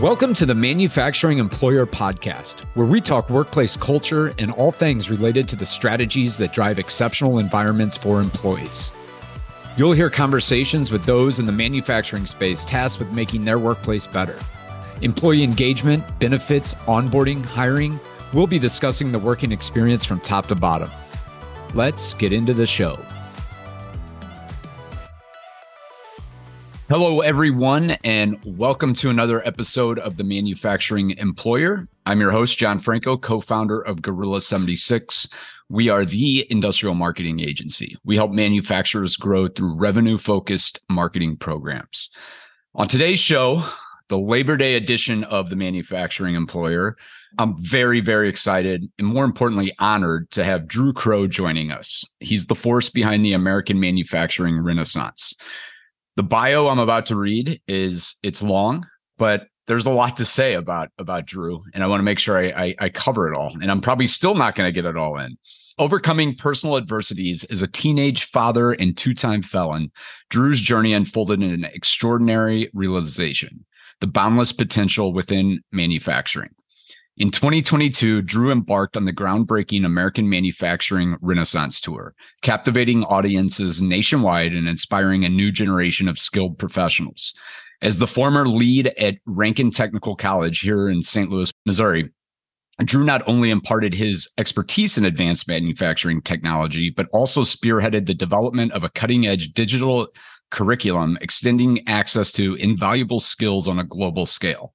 Welcome to the Manufacturing Employer Podcast, where we talk workplace culture and all things related to the strategies that drive exceptional environments for employees. You'll hear conversations with those in the manufacturing space tasked with making their workplace better. Employee engagement, benefits, onboarding, hiring. We'll be discussing the working experience from top to bottom. Let's get into the show. Hello, everyone, and welcome to another episode of the Manufacturing Employer. I'm your host, John Franco, co founder of Gorilla 76. We are the industrial marketing agency. We help manufacturers grow through revenue focused marketing programs. On today's show, the Labor Day edition of the Manufacturing Employer, I'm very, very excited and more importantly, honored to have Drew Crowe joining us. He's the force behind the American manufacturing renaissance. The bio I'm about to read is it's long, but there's a lot to say about about Drew, and I want to make sure I, I, I cover it all. And I'm probably still not going to get it all in. Overcoming personal adversities as a teenage father and two-time felon, Drew's journey unfolded in an extraordinary realization: the boundless potential within manufacturing. In 2022, Drew embarked on the groundbreaking American Manufacturing Renaissance Tour, captivating audiences nationwide and inspiring a new generation of skilled professionals. As the former lead at Ranken Technical College here in St. Louis, Missouri, Drew not only imparted his expertise in advanced manufacturing technology, but also spearheaded the development of a cutting edge digital curriculum extending access to invaluable skills on a global scale.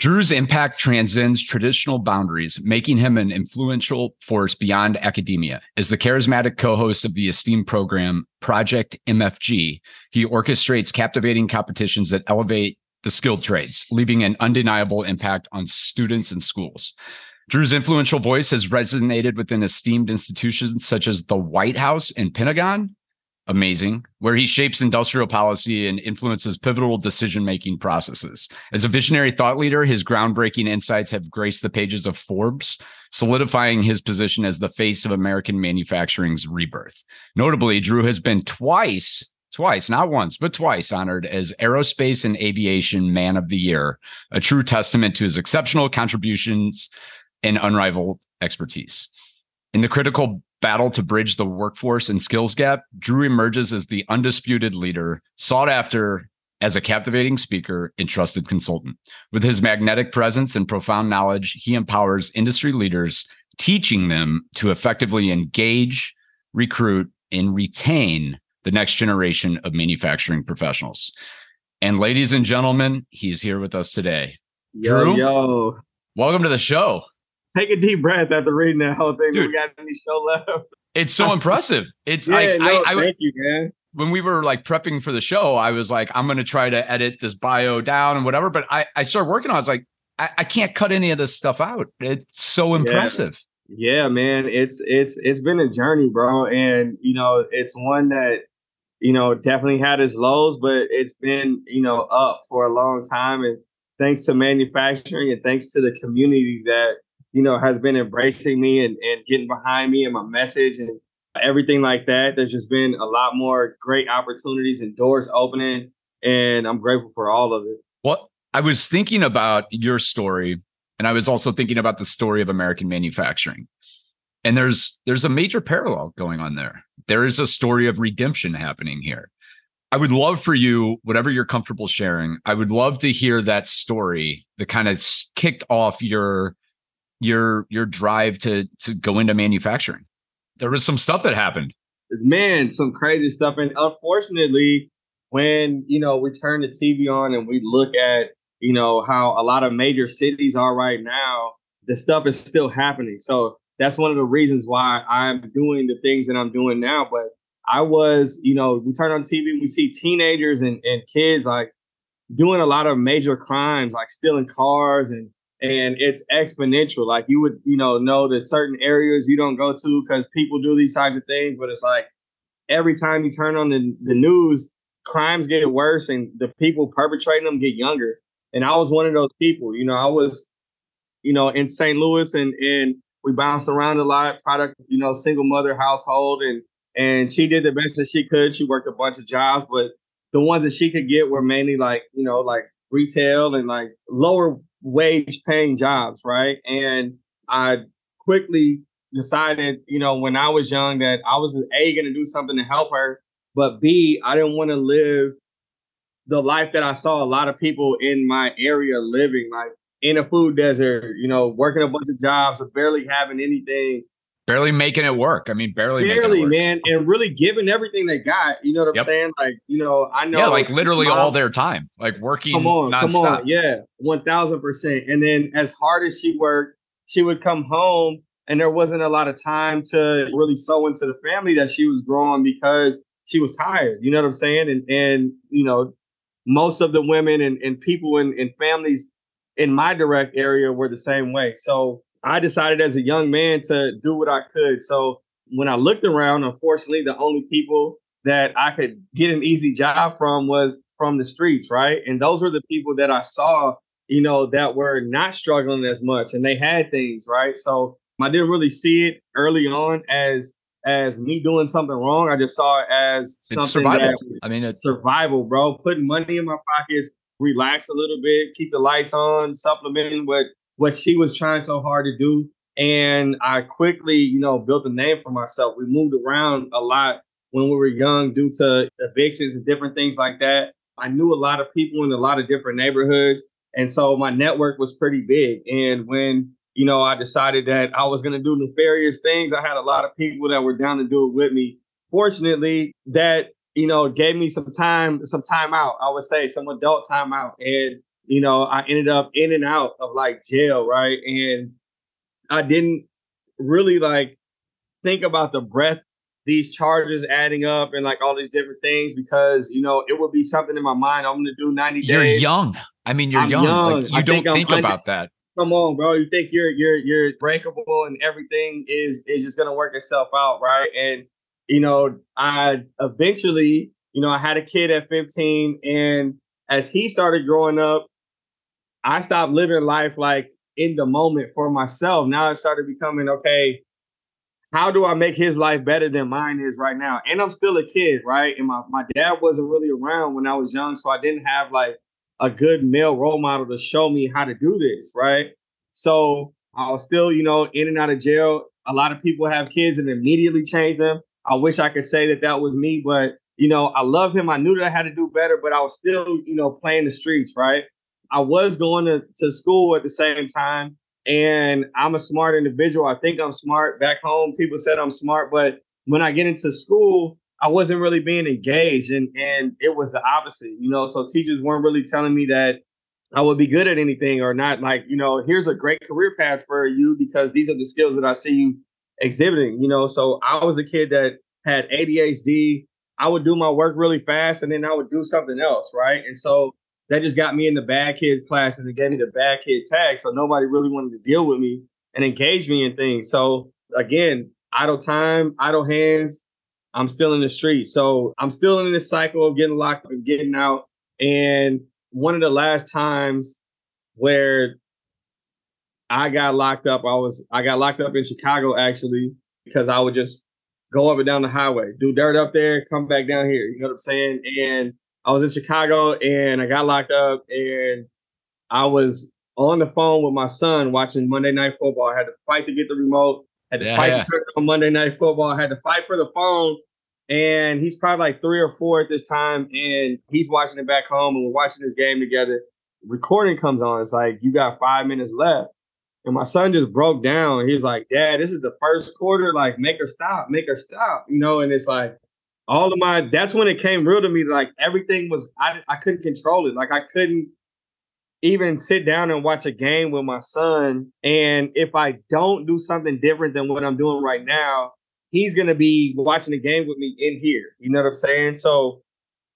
Drew's impact transcends traditional boundaries, making him an influential force beyond academia. As the charismatic co host of the esteemed program Project MFG, he orchestrates captivating competitions that elevate the skilled trades, leaving an undeniable impact on students and schools. Drew's influential voice has resonated within esteemed institutions such as the White House and Pentagon, amazing, where he shapes industrial policy and influences pivotal decision making processes. As a visionary thought leader, his groundbreaking insights have graced the pages of Forbes, solidifying his position as the face of American manufacturing's rebirth. Notably, Drew has been twice twice, not once, but twice honored as Aerospace and Aviation Man of the Year, a true testament to his exceptional contributions and unrivaled expertise. In the critical battle to bridge the workforce and skills gap, Drew emerges as the undisputed leader, sought after as a captivating speaker and trusted consultant. With his magnetic presence and profound knowledge, he empowers industry leaders, teaching them to effectively engage, recruit, and retain the next generation of manufacturing professionals. And ladies and gentlemen, he's here with us today. Yo, Drew, yo. welcome to the show take a deep breath after reading that whole thing. Dude, we got any show left? It's so impressive. It's yeah, like, no, I, I, thank you, man. When we were like prepping for the show, I was like, I'm going to try to edit this bio down and whatever. But I, I started working on. it. I was like, I, I can't cut any of this stuff out. It's so impressive. Yeah. yeah, man. It's it's it's been a journey, bro, and you know, it's one that you know definitely had its lows, but it's been you know up for a long time, and thanks to manufacturing and thanks to the community that you know, has been embracing me and, and getting behind me and my message and everything like that. There's just been a lot more great opportunities and doors opening, and I'm grateful for all of it. Well, I was thinking about your story, and I was also thinking about the story of American manufacturing. And there's there's a major parallel going on there. There is a story of redemption happening here. I would love for you, whatever you're comfortable sharing, I would love to hear that story that kind of kicked off your your your drive to to go into manufacturing? There was some stuff that happened. Man, some crazy stuff. And unfortunately, when you know we turn the TV on and we look at you know how a lot of major cities are right now, the stuff is still happening. So that's one of the reasons why I'm doing the things that I'm doing now. But I was, you know, we turn on TV, we see teenagers and, and kids like doing a lot of major crimes, like stealing cars and and it's exponential. Like you would, you know, know that certain areas you don't go to because people do these types of things, but it's like every time you turn on the, the news, crimes get worse and the people perpetrating them get younger. And I was one of those people. You know, I was, you know, in St. Louis and and we bounced around a lot, product, you know, single mother household and and she did the best that she could. She worked a bunch of jobs, but the ones that she could get were mainly like, you know, like retail and like lower wage paying jobs, right? And I quickly decided, you know, when I was young that I was A gonna do something to help her, but B, I didn't want to live the life that I saw a lot of people in my area living, like in a food desert, you know, working a bunch of jobs, barely having anything barely making it work. I mean, barely, barely, man, and really giving everything they got. You know what I'm yep. saying? Like, you know, I know, yeah, like literally mom, all their time, like working. Come on, nonstop. come on, yeah, one thousand percent. And then, as hard as she worked, she would come home, and there wasn't a lot of time to really sow into the family that she was growing because she was tired. You know what I'm saying? And and you know, most of the women and, and people in, in families in my direct area were the same way. So I decided as a young man to do what I could. So when I looked around, unfortunately, the only people that I could get an easy job from was from the streets, right? And those were the people that I saw, you know, that were not struggling as much and they had things, right? So I didn't really see it early on as as me doing something wrong. I just saw it as something it's survival. That, I mean, it's survival, bro. Putting money in my pockets, relax a little bit, keep the lights on, supplementing what what she was trying so hard to do. And I quickly, you know, built a name for myself. We moved around a lot when we were young due to evictions and different things like that. I knew a lot of people in a lot of different neighborhoods. And so my network was pretty big. And when, you know, I decided that I was going to do nefarious things, I had a lot of people that were down to do it with me. Fortunately, that, you know, gave me some time, some time out, I would say, some adult time out. And you know, I ended up in and out of like jail, right? And I didn't really like think about the breadth these charges adding up and like all these different things because you know it would be something in my mind I'm gonna do 90 you're days. You're young. I mean, you're young. young. Like, you I don't think, think about that. Come on, bro. You think you're you're you're breakable and everything is is just gonna work itself out, right? And you know, I eventually, you know, I had a kid at 15, and as he started growing up, I stopped living life like in the moment for myself. Now it started becoming okay. How do I make his life better than mine is right now? And I'm still a kid, right? And my, my dad wasn't really around when I was young, so I didn't have like a good male role model to show me how to do this, right? So I was still, you know, in and out of jail. A lot of people have kids and immediately change them. I wish I could say that that was me, but you know, I loved him. I knew that I had to do better, but I was still, you know, playing the streets, right? I was going to, to school at the same time. And I'm a smart individual. I think I'm smart. Back home, people said I'm smart. But when I get into school, I wasn't really being engaged. And, and it was the opposite, you know. So teachers weren't really telling me that I would be good at anything or not like, you know, here's a great career path for you because these are the skills that I see you exhibiting, you know. So I was a kid that had ADHD. I would do my work really fast and then I would do something else, right? And so that just got me in the bad kid class and it gave me the bad kid tag. So nobody really wanted to deal with me and engage me in things. So again, idle time, idle hands. I'm still in the street. So I'm still in this cycle of getting locked up and getting out. And one of the last times where I got locked up, I was I got locked up in Chicago actually because I would just go up and down the highway, do dirt up there, come back down here. You know what I'm saying? And I was in Chicago and I got locked up and I was on the phone with my son watching Monday Night Football. I had to fight to get the remote, had to yeah, fight yeah. to turn on Monday Night Football, I had to fight for the phone. And he's probably like three or four at this time, and he's watching it back home, and we're watching this game together. Recording comes on. It's like you got five minutes left, and my son just broke down. He's like, "Dad, this is the first quarter. Like, make her stop, make her stop." You know, and it's like all of my that's when it came real to me like everything was I, I couldn't control it. Like i couldn't even sit down and watch a game with my son. And if i don't do something different than what i'm doing right now he's going to be watching the game with me in here. You know what i'm saying? So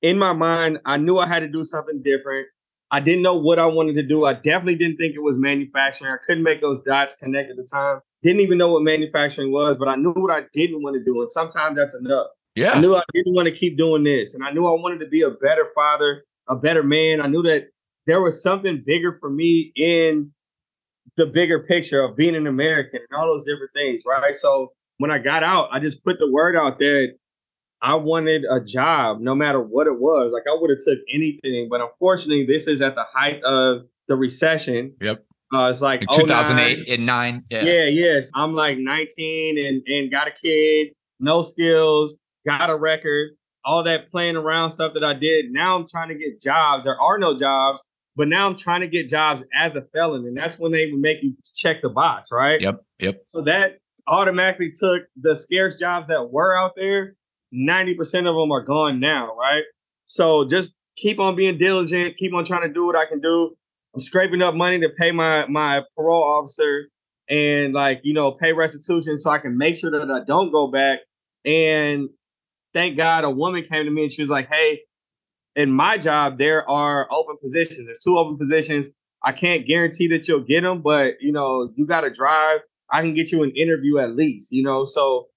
in my mind i knew i had to do something different. I didn't know what i wanted to do. I definitely didn't think it was manufacturing. I couldn't make those dots connect at the time. Didn't even know what manufacturing was but i knew what i didn't want to do and sometimes that's enough yeah. I knew I didn't want to keep doing this. And I knew I wanted to be a better father, a better man. I knew that there was something bigger for me in the bigger picture of being an American and all those different things, right? So when I got out, I just put the word out there. I wanted a job no matter what it was. Like I would have took anything, but unfortunately, this is at the height of the recession. Yep. Uh, it's like, like 2008 and nine. Yeah. yeah. Yes. I'm like 19 and and got a kid, no skills, got a record, all that playing around stuff that I did. Now I'm trying to get jobs. There are no jobs, but now I'm trying to get jobs as a felon, and that's when they would make you check the box, right? Yep. Yep. So that automatically took the scarce jobs that were out there 90% of them are gone now, right? So just keep on being diligent, keep on trying to do what I can do. I'm scraping up money to pay my my parole officer and like, you know, pay restitution so I can make sure that I don't go back. And thank God a woman came to me and she was like, "Hey, in my job there are open positions. There's two open positions. I can't guarantee that you'll get them, but you know, you got to drive. I can get you an interview at least, you know. So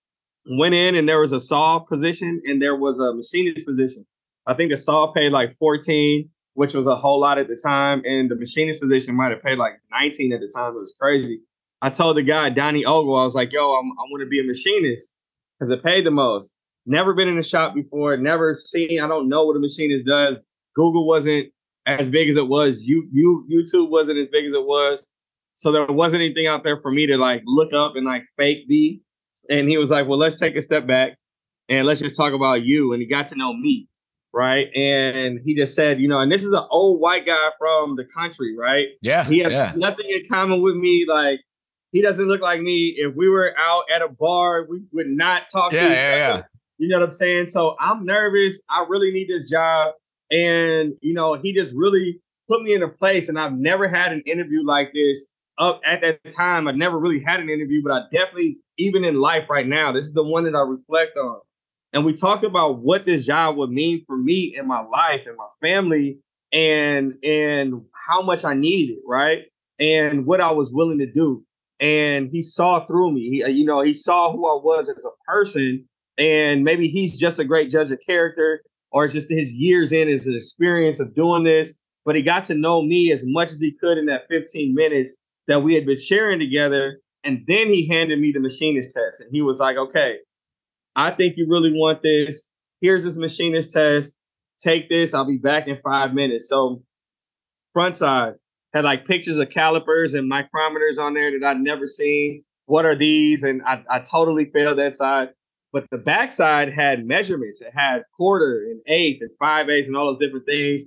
went in and there was a saw position and there was a machinist position. I think the saw paid like 14, which was a whole lot at the time, and the machinist position might have paid like 19 at the time. It was crazy. I told the guy, Donnie Ogle, I was like, yo, I'm, I want to be a machinist because it paid the most. Never been in a shop before, never seen, I don't know what a machinist does. Google wasn't as big as it was. You, you, YouTube wasn't as big as it was. So there wasn't anything out there for me to like look up and like fake be and he was like, "Well, let's take a step back and let's just talk about you." And he got to know me, right? And he just said, you know, and this is an old white guy from the country, right? Yeah, he has yeah. nothing in common with me. Like he doesn't look like me. If we were out at a bar, we would not talk yeah, to each yeah, other. You know what I'm saying? So I'm nervous. I really need this job. And, you know, he just really put me in a place. And I've never had an interview like this up at that time. I never really had an interview, but I definitely even in life right now, this is the one that I reflect on. And we talked about what this job would mean for me in my life and my family and and how much I needed it, right? And what I was willing to do. And he saw through me. He, uh, you know, he saw who I was as a person. And maybe he's just a great judge of character, or it's just his years in his experience of doing this. But he got to know me as much as he could in that 15 minutes that we had been sharing together and then he handed me the machinist test and he was like, okay, I think you really want this. Here's this machinist test. Take this. I'll be back in five minutes. So front side had like pictures of calipers and micrometers on there that I'd never seen. What are these? And I, I totally failed that side. But the backside had measurements. It had quarter and eighth and five eighths and all those different things,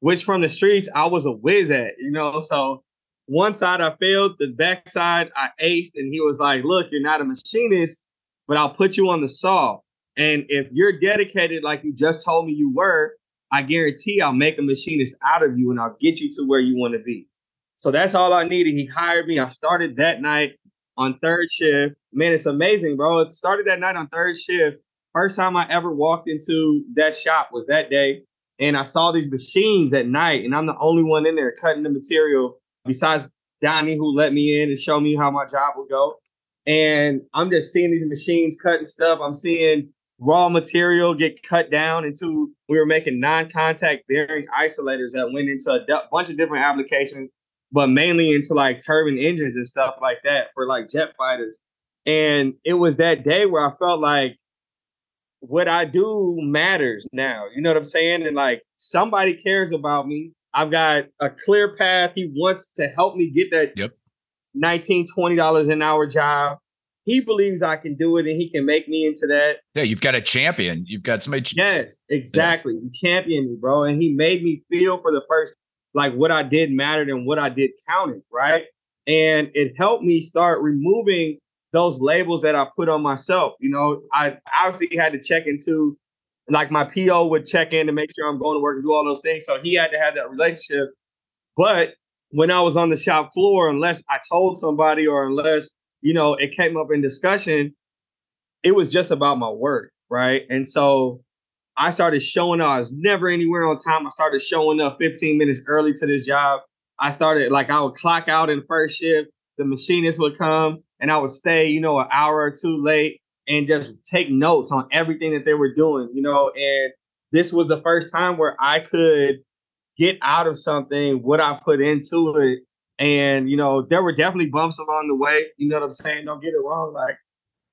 which from the streets I was a whiz at, you know. So one side I failed, the backside I aced, and he was like, "Look, you're not a machinist, but I'll put you on the saw. And if you're dedicated like you just told me you were, I guarantee I'll make a machinist out of you, and I'll get you to where you want to be." So that's all I needed. He hired me. I started that night on third shift. Man, it's amazing, bro. It started that night on third shift. First time I ever walked into that shop was that day. And I saw these machines at night, and I'm the only one in there cutting the material besides Donnie, who let me in and show me how my job would go. And I'm just seeing these machines cutting stuff. I'm seeing raw material get cut down into we were making non-contact bearing isolators that went into a d- bunch of different applications, but mainly into like turbine engines and stuff like that for like jet fighters. And it was that day where I felt like what I do matters now. You know what I'm saying? And like somebody cares about me. I've got a clear path. He wants to help me get that yep. 19 $20 an hour job. He believes I can do it and he can make me into that. Yeah, you've got a champion. You've got somebody. Ch- yes, exactly. Yeah. He championed me, bro. And he made me feel for the first, like what I did mattered and what I did counted, right? And it helped me start removing those labels that I put on myself. You know, I obviously had to check into like my PO would check in to make sure I'm going to work and do all those things. So he had to have that relationship. But when I was on the shop floor, unless I told somebody or unless, you know, it came up in discussion, it was just about my work. Right. And so I started showing up. I was never anywhere on time. I started showing up 15 minutes early to this job. I started like I would clock out in first shift. The machinist would come and I would stay, you know, an hour or two late and just take notes on everything that they were doing, you know. And this was the first time where I could get out of something what I put into it. And, you know, there were definitely bumps along the way. You know what I'm saying? Don't get it wrong. Like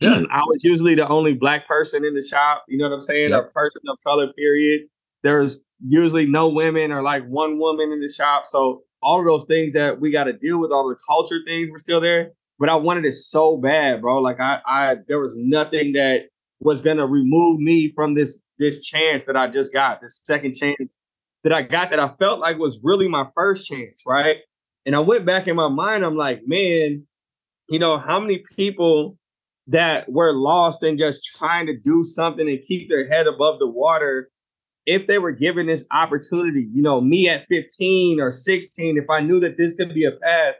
Yeah. I was usually the only black person in the shop. You know what I'm saying? Yep. A person of color. Period. There's usually no women or like one woman in the shop. So all of those things that we got to deal with, all the culture things were still there. But I wanted it so bad, bro. Like I, I, there was nothing that was gonna remove me from this this chance that I just got, this second chance that I got that I felt like was really my first chance, right? And I went back in my mind, I'm like, man, you know, how many people that were lost and just trying to do something and keep their head above the water if they were given this opportunity, you know, me at 15 or 16, if I knew that this could be a path,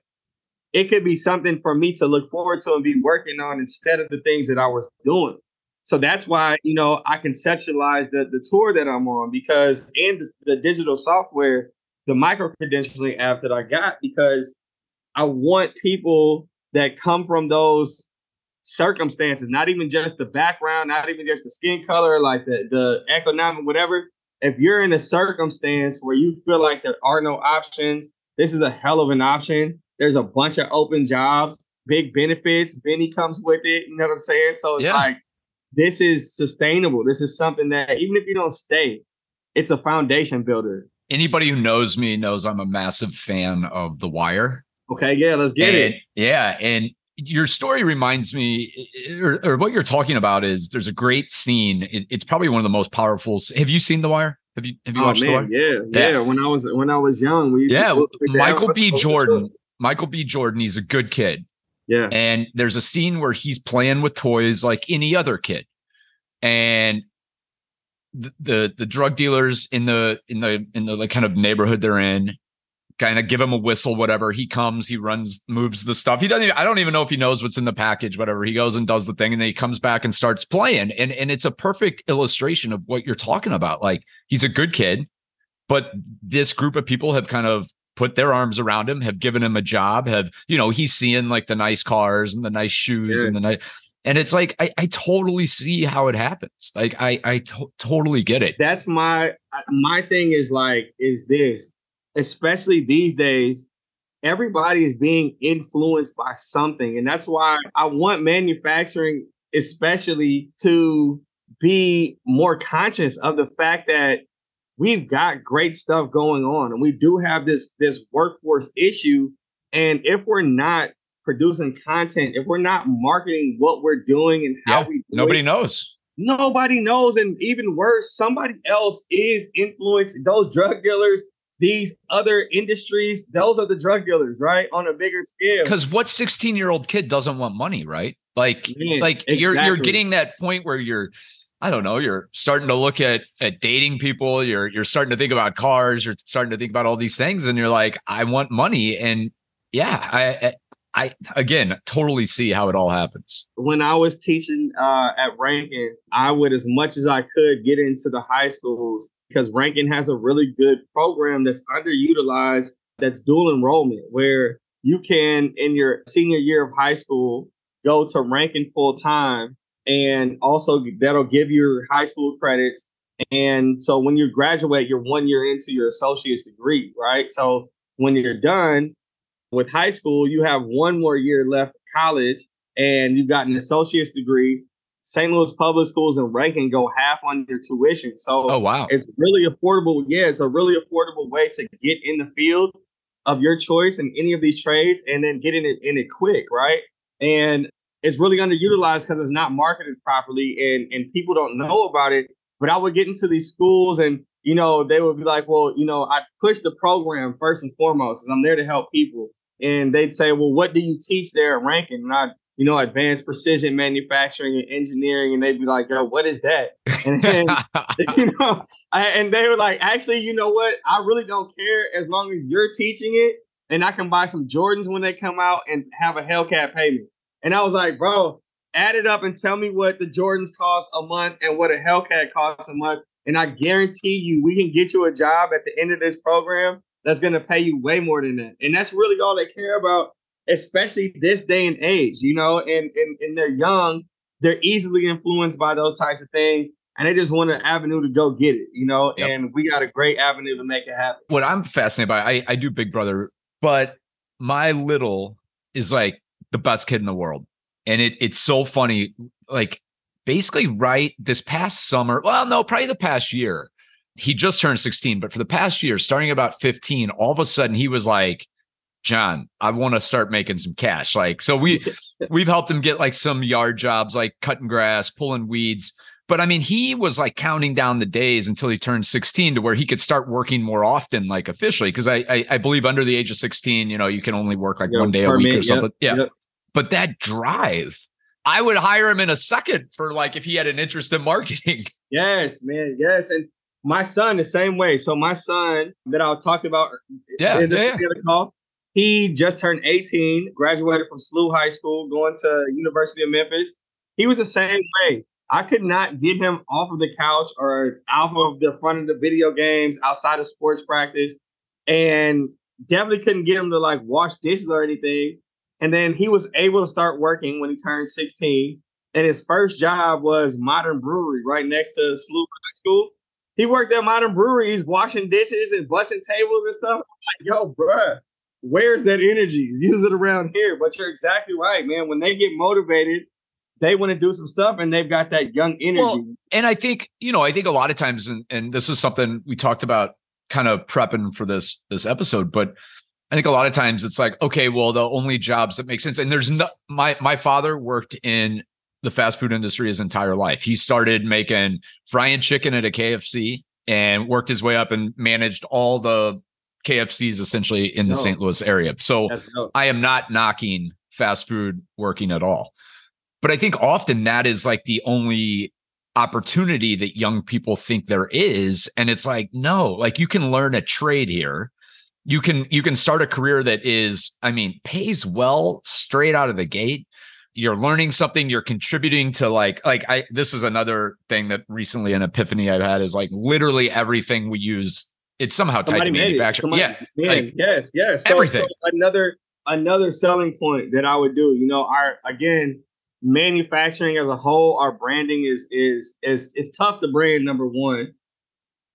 it could be something for me to look forward to and be working on instead of the things that I was doing. So that's why, you know, I conceptualize the, the tour that I'm on because, and the, the digital software, the micro credentialing app that I got, because I want people that come from those circumstances, not even just the background, not even just the skin color, like the, the economic, whatever. If you're in a circumstance where you feel like there are no options, this is a hell of an option. There's a bunch of open jobs, big benefits. Benny comes with it. You know what I'm saying? So it's yeah. like this is sustainable. This is something that even if you don't stay, it's a foundation builder. Anybody who knows me knows I'm a massive fan of The Wire. Okay, yeah, let's get and, it. Yeah, and your story reminds me, or, or, what you're talking about is there's a great scene. It, it's probably one of the most powerful. Have you seen The Wire? Have you have you oh, watched man, The Wire? Yeah, yeah, yeah, When I was when I was young, we yeah. Michael B. Jordan. Michael B. Jordan. He's a good kid. Yeah. And there's a scene where he's playing with toys like any other kid. And the, the the drug dealers in the in the in the like kind of neighborhood they're in kind of give him a whistle whatever he comes he runs moves the stuff he doesn't even, i don't even know if he knows what's in the package whatever he goes and does the thing and then he comes back and starts playing and and it's a perfect illustration of what you're talking about like he's a good kid but this group of people have kind of put their arms around him, have given him a job, have, you know, he's seeing like the nice cars and the nice shoes yes. and the nice and it's like I, I totally see how it happens. Like I I to- totally get it. That's my my thing is like is this, especially these days, everybody is being influenced by something, and that's why I want manufacturing, especially, to be more conscious of the fact that we've got great stuff going on and we do have this this workforce issue. And if we're not producing content if we're not marketing what we're doing and how yeah, we nobody it, knows. nobody knows. And even worse somebody else is influencing those drug dealers these other industries those are the drug dealers right on a bigger scale because what 16 year old kid doesn't want money right like Man, like exactly. you're you're getting that point where you're I don't know, you're starting to look at at dating people, you're you're starting to think about cars, you're starting to think about all these things and you're like I want money and yeah, I I again totally see how it all happens. When I was teaching uh, at Ranken, I would as much as I could get into the high schools because Ranken has a really good program that's underutilized that's dual enrollment where you can in your senior year of high school go to Ranken full time and also that'll give your high school credits. And so when you graduate, you're one year into your associate's degree, right? So when you're done with high school, you have one more year left of college, and you've got an associate's degree. St. Louis Public Schools and Ranken go half on your tuition. So oh wow, it's really affordable. Yeah, it's a really affordable way to get in the field of your choice in any of these trades, and then get in it in it quick, right? And it's really underutilized because it's not marketed properly and, and people don't know about it. But I would get into these schools and, you know, they would be like, well, you know, I push the program first and foremost because I'm there to help people. And they'd say, well, what do you teach there at Ranken? And I, you know, advanced precision manufacturing and engineering. And they'd be like, yo, what is that? And then, you know, I, and they were like, actually, you know what? I really don't care as long as you're teaching it and I can buy some Jordans when they come out and have a Hellcat payment. And I was like, bro, add it up and tell me what the Jordans cost a month and what a Hellcat costs a month. And I guarantee you, we can get you a job at the end of this program that's going to pay you way more than that. And that's really all they care about, especially this day and age, you know, and, and, and they're young. They're easily influenced by those types of things. And they just want an avenue to go get it, you know, yep. and we got a great avenue to make it happen. What I'm fascinated by, I, I do Big Brother, but my little is like the best kid in the world. And it it's so funny. Like basically right this past summer, well, no, probably the past year. He just turned 16, but for the past year, starting about 15, all of a sudden he was like, John, I want to start making some cash. Like, so we we've helped him get like some yard jobs, like cutting grass, pulling weeds. But I mean, he was like counting down the days until he turned 16 to where he could start working more often, like officially. Because I, I, I believe under the age of 16, you know, you can only work like one day a week or something. Yep, yeah. Yep. But that drive, I would hire him in a second for like if he had an interest in marketing. Yes, man. Yes. And my son the same way. So my son that I'll talk about yeah, in the, yeah, yeah. call, he just turned 18, graduated from SLU High School, going to University of Memphis. He was the same way. I could not get him off of the couch or off of the front of the video games outside of sports practice, and definitely couldn't get him to like wash dishes or anything. And then he was able to start working when he turned 16. And his first job was Modern Brewery right next to SLU High School. He worked at Modern Breweries washing dishes and busting tables and stuff. I'm like, yo, bruh, where's that energy? Use it around here. But you're exactly right, man. When they get motivated, they want to do some stuff and they've got that young energy. Well, and I think, you know, I think a lot of times, and, and this is something we talked about kind of prepping for this this episode, but I think a lot of times it's like, okay, well, the only jobs that make sense, and there's no my my father worked in the fast food industry his entire life. He started making frying chicken at a KFC and worked his way up and managed all the KFCs essentially in the no. St. Louis area. So no. I am not knocking fast food working at all. But I think often that is like the only opportunity that young people think there is and it's like no, like you can learn a trade here. You can you can start a career that is I mean pays well straight out of the gate. You're learning something, you're contributing to like like I this is another thing that recently an epiphany I've had is like literally everything we use it's somehow tied to manufacturing. Yeah, like, yes, yes. So, everything. So another another selling point that I would do. You know, our again manufacturing as a whole, our branding is is is it's tough to brand number one,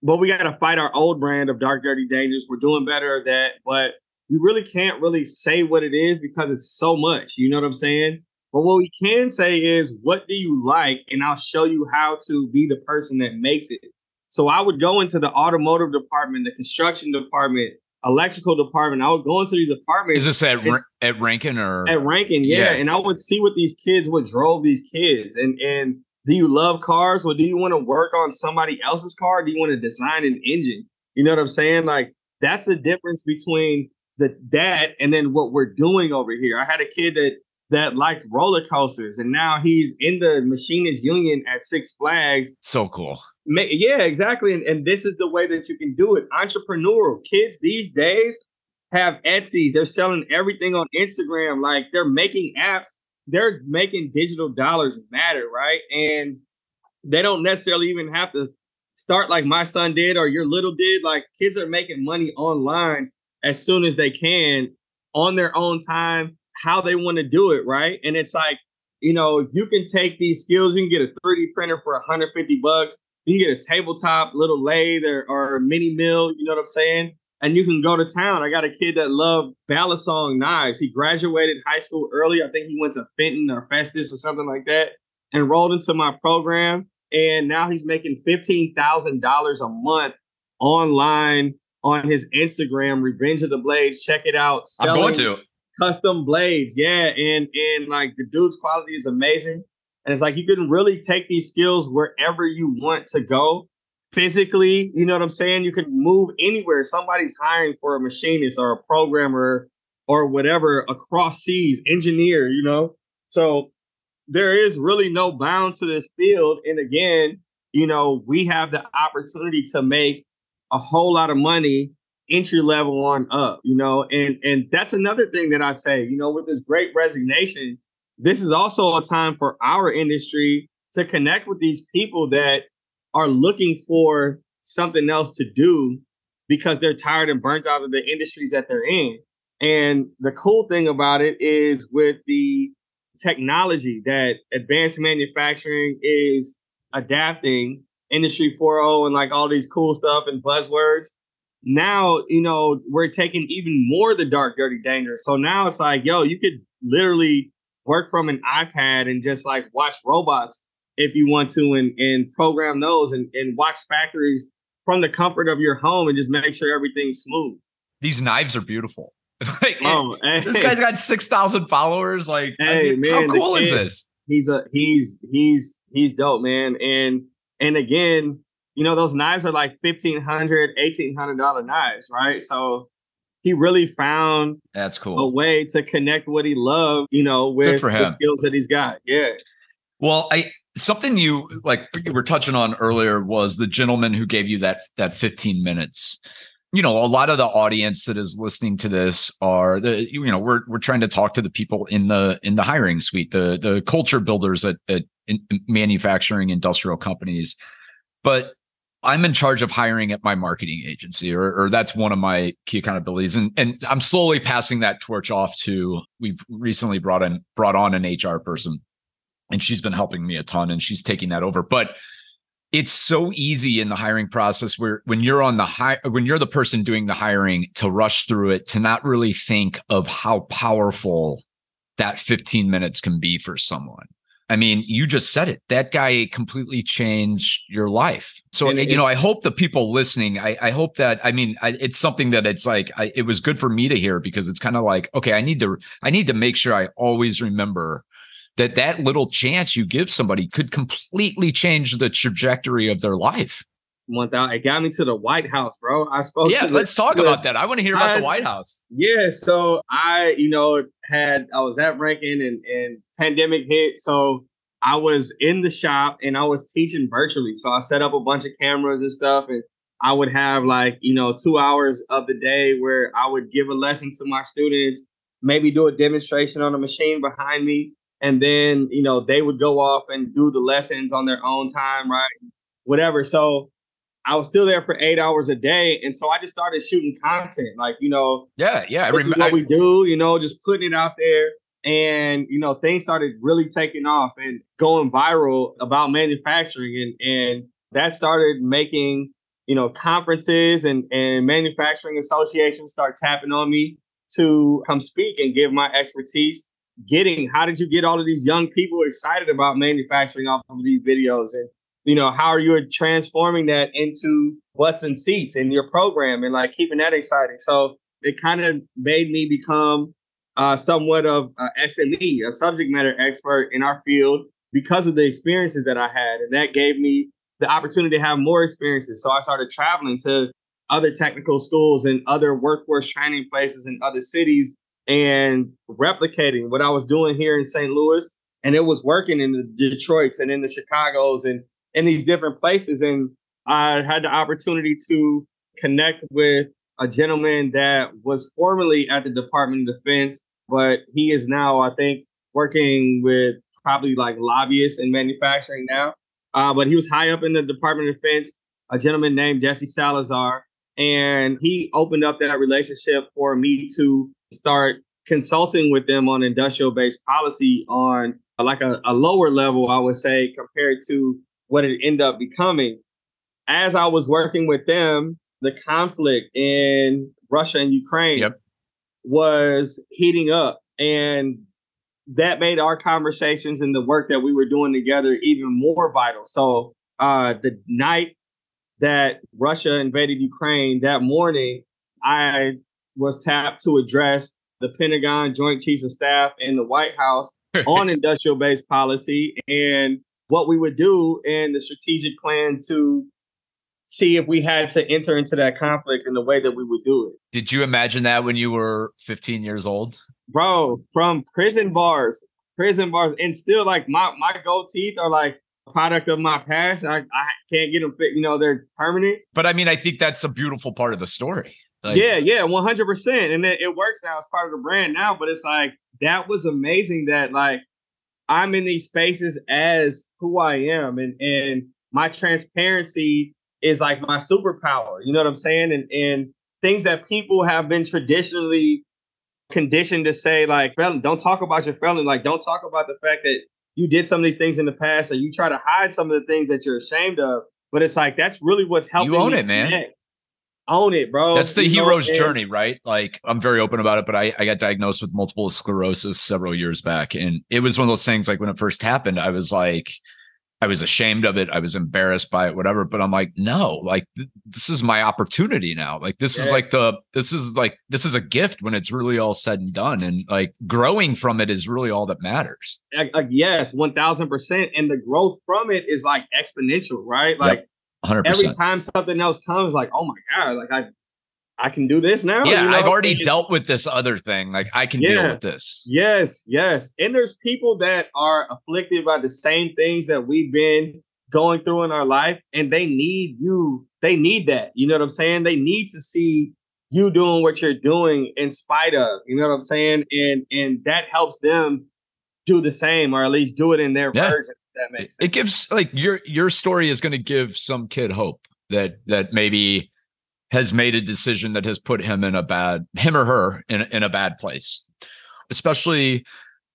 but we got to fight our old brand of dark, dirty, dangerous. We're doing better at that, but you really can't really say what it is because it's so much. You know what I'm saying? But what we can say is, what do you like? And I'll show you how to be the person that makes it. So I would go into the automotive department, the construction department, electrical department. I would go into these departments. Is this at and, at Ranken or at Ranken? Yeah. yeah, and I would see what these kids, what drove these kids, and and do you love cars? Or do you want to work on somebody else's car? Do you want to design an engine? You know what I'm saying? Like that's the difference between the that and then what we're doing over here. I had a kid that that liked roller coasters, and now he's in the machinist union at Six Flags. So cool. Yeah, exactly. And, and this is the way that you can do it. Entrepreneurial kids these days have Etsy's. They're selling everything on Instagram. Like they're making apps. They're making digital dollars matter, right? And they don't necessarily even have to start like my son did or your little did. Like kids are making money online as soon as they can on their own time, how they want to do it, right? And it's like, you know, you can take these skills, you can get a 3D printer for 150 bucks you can get a tabletop little lathe or, or mini mill, you know what I'm saying? And you can go to town. I got a kid that loved Balisong knives. He graduated high school early. I think he went to Fenton or Festus or something like that. Enrolled into my program. And now he's making $15,000 a month online on his Instagram, Revenge of the Blades. Check it out. I'm going to custom blades. Yeah. And and like the dude's quality is amazing. And it's like you can really take these skills wherever you want to go physically. You know what I'm saying? You can move anywhere. Somebody's hiring for a machinist or a programmer or whatever across seas, engineer, you know? So there is really no bounds to this field. And again, you know, we have the opportunity to make a whole lot of money entry level on up, you know, and and that's another thing that I'd say, you know, with this great resignation, this is also a time for our industry to connect with these people that are looking for something else to do because they're tired and burnt out of the industries that they're in. And the cool thing about it is with the technology that advanced manufacturing is adapting industry 4.0 and like all these cool stuff and buzzwords now you know we're taking even more the dark dirty dangerous so now it's like yo you could literally work from an iPad and just like watch robots if you want to and, and program those and, and watch factories from the comfort of your home and just make sure everything's smooth. These knives are beautiful. like, oh, hey. this guy's got six thousand followers. Like, hey, I mean, man, how cool is this? He's a he's he's he's dope, man. And and again, you know, those knives are like fifteen hundred, eighteen hundred dollar knives, right? So he really found that's cool a way to connect what he loved, you know, with the skills that he's got. Yeah. Well, I something you like you were touching on earlier was the gentleman who gave you that that 15 minutes you know a lot of the audience that is listening to this are the you know we're we're trying to talk to the people in the in the hiring suite the the culture builders at, at manufacturing industrial companies but i'm in charge of hiring at my marketing agency or, or that's one of my key accountabilities. And and i'm slowly passing that torch off to we've recently brought in brought on an hr person and she's been helping me a ton and she's taking that over. But it's so easy in the hiring process where when you're on the high when you're the person doing the hiring to rush through it to not really think of how powerful that 15 minutes can be for someone i mean you just said it that guy completely changed your life so and, you know i hope the people listening i, I hope that i mean I, it's something that it's like I, it was good for me to hear because it's kind of like okay i need to i need to make sure i always remember that that little chance you give somebody could completely change the trajectory of their life. One thousand. It got me to the White House, bro. I spoke. Yeah, let's the, talk about that. I want to hear about the White House. Yeah, so I, you know, had I was at Ranken and and pandemic hit, so I was in the shop and I was teaching virtually. So I set up a bunch of cameras and stuff, and I would have like you know two hours of the day where I would give a lesson to my students, maybe do a demonstration on a machine behind me, and then you know they would go off and do the lessons on their own time right whatever so i was still there for eight hours a day and so i just started shooting content like you know yeah yeah this is what we do you know just putting it out there and you know things started really taking off and going viral about manufacturing and and that started making you know conferences and and manufacturing associations start tapping on me to come speak and give my expertise getting how did you get all of these young people excited about manufacturing off of these videos? And you know how are you transforming that into what's and seats in your program and like keeping that exciting so it kind of made me become uh, somewhat of a sme a subject matter expert in our field because of the experiences that i had and that gave me the opportunity to have more experiences so i started traveling to other technical schools and other workforce training places in other cities and replicating what I was doing here in St. Louis. And it was working in the Detroits and in the Chicago's and in these different places. And I had the opportunity to connect with a gentleman that was formerly at the Department of Defense, but he is now, I think, working with probably like lobbyists and manufacturing now. Uh, but he was high up in the Department of Defense, a gentleman named Jesse Salazar. And he opened up that relationship for me to start consulting with them on industrial based policy on like a, a, lower level, I would say, compared to what it ended up becoming. As I was working with them, the conflict in Russia and Ukraine yep. was heating up. And that made our conversations and the work that we were doing together even more vital. So uh, the night that Russia invaded Ukraine, that morning, I was tapped to address the Pentagon, Joint Chiefs of Staff, and the White House on industrial based policy and what we would do in the strategic plan to see if we had to enter into that conflict in the way that we would do it. Did you imagine that when you were 15 years old? Bro, from prison bars, prison bars, and still like my my gold teeth are like product of my past. I, I can't get them fit, you know, they're permanent. But I mean, I think that's a beautiful part of the story. Like, yeah, yeah, one hundred percent, and it, it works now. It's part of the brand now, but it's like that was amazing. That like I'm in these spaces as who I am, and and my transparency is like my superpower. You know what I'm saying? And and things that people have been traditionally conditioned to say, like, felon, don't talk about your felon. Like, don't talk about the fact that you did some of these things in the past, or you try to hide some of the things that you're ashamed of. But it's like that's really what's helping. You own it, man. Connect. Own it, bro. That's the you hero's journey, right? Like I'm very open about it, but I, I got diagnosed with multiple sclerosis several years back. And it was one of those things like when it first happened, I was like, I was ashamed of it. I was embarrassed by it, whatever. But I'm like, no, like th- this is my opportunity now. Like this yeah. is like the this is like this is a gift when it's really all said and done, and like growing from it is really all that matters. Uh, uh, yes, one thousand percent, and the growth from it is like exponential, right? Like. Yep. 100%. Every time something else comes, like, oh my god, like I I can do this now. Yeah, you know? I've already and, dealt with this other thing. Like I can yeah, deal with this. Yes, yes. And there's people that are afflicted by the same things that we've been going through in our life, and they need you. They need that. You know what I'm saying? They need to see you doing what you're doing in spite of. You know what I'm saying? And and that helps them do the same, or at least do it in their yeah. version. That makes sense. It gives like your your story is going to give some kid hope that that maybe has made a decision that has put him in a bad him or her in, in a bad place especially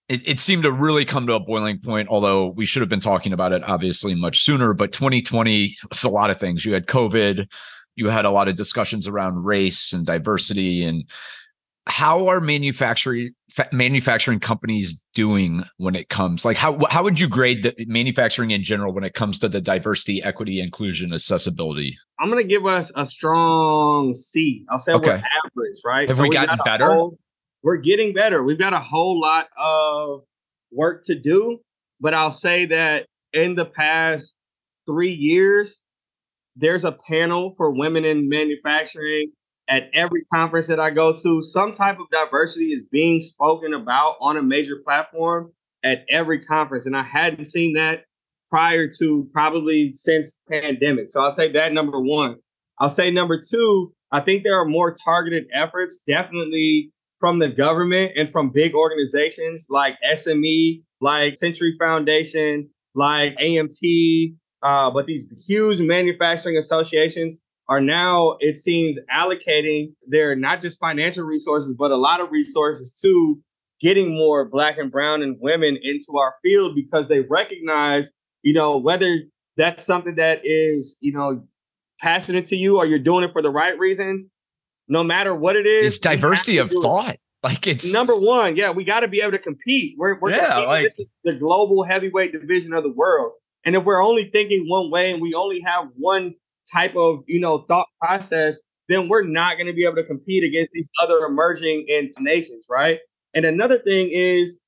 it, it seemed to really come to a boiling point although we should have been talking about it obviously much sooner but 2020 was a lot of things you had covid you had a lot of discussions around race and diversity and how are manufacturing manufacturing companies doing when it comes like how how would you grade the manufacturing in general when it comes to the diversity equity inclusion accessibility? I'm going to give us a strong c. I'll say okay. we're average right? Have so we gotten better? whole, we're getting better. We've got a whole lot of work to do but i'll say that in the past three years there's a panel for women in manufacturing at every conference that I go to, some type of diversity is being spoken about on a major platform at every conference. And I hadn't seen that prior to probably since pandemic. So I'll say that number one. I'll say number two, I think there are more targeted efforts, definitely from the government and from big organizations like SME, like Century Foundation, like AMT, uh, but these huge manufacturing associations are now, it seems, allocating their not just financial resources, but a lot of resources to getting more black and brown and women into our field because they recognize, you know, whether that's something that is, you know, passionate to you or you're doing it for the right reasons, no matter what it is. It's diversity of thought. It. Like it's number one, yeah, we got to be able to compete. We're, we're yeah, like, this is the global heavyweight division of the world. And if we're only thinking one way and we only have one type of you know thought process, then we're not going to be able to compete against these other emerging nations, right? And another thing is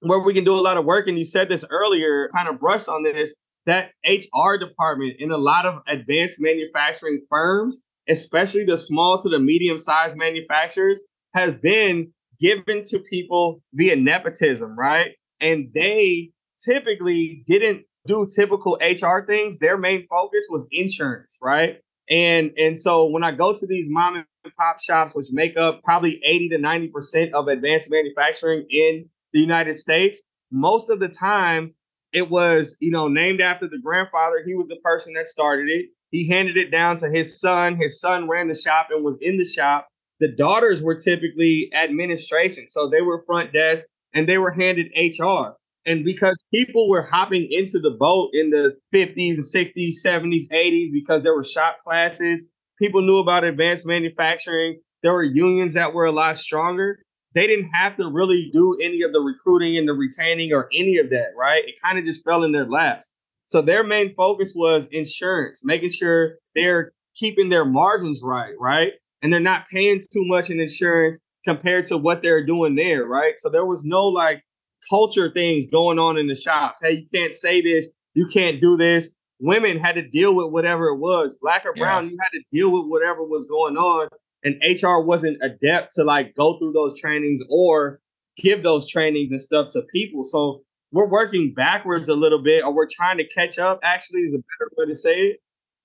where we can do a lot of work, and you said this earlier, kind of brush on this, that HR department in a lot of advanced manufacturing firms, especially the small to the medium sized manufacturers, has been given to people via nepotism, right? And they typically didn't do typical HR things, their main focus was insurance, right? And and so when I go to these mom and pop shops, which make up probably 80 to 90% of advanced manufacturing in the United States, most of the time it was, you know, named after the grandfather. He was the person that started it. He handed it down to his son. His son ran the shop and was in the shop. The daughters were typically administration. So they were front desk and they were handed HR. And because people were hopping into the boat in the 50s and 60s, 70s, 80s, because there were shop classes, people knew about advanced manufacturing. There were unions that were a lot stronger. They didn't have to really do any of the recruiting and the retaining or any of that, right? It kind of just fell in their laps. So their main focus was insurance, making sure they're keeping their margins right, right? And they're not paying too much in insurance compared to what they're doing there, right? So there was no like culture things going on in the shops. Hey, you can't say this, you can't do this. Women had to deal with whatever it was, black or brown, yeah. you had to deal with whatever was going on. And HR wasn't adept to like go through those trainings or give those trainings and stuff to people. So we're working backwards a little bit, or we're trying to catch up, actually, is a better way to say it.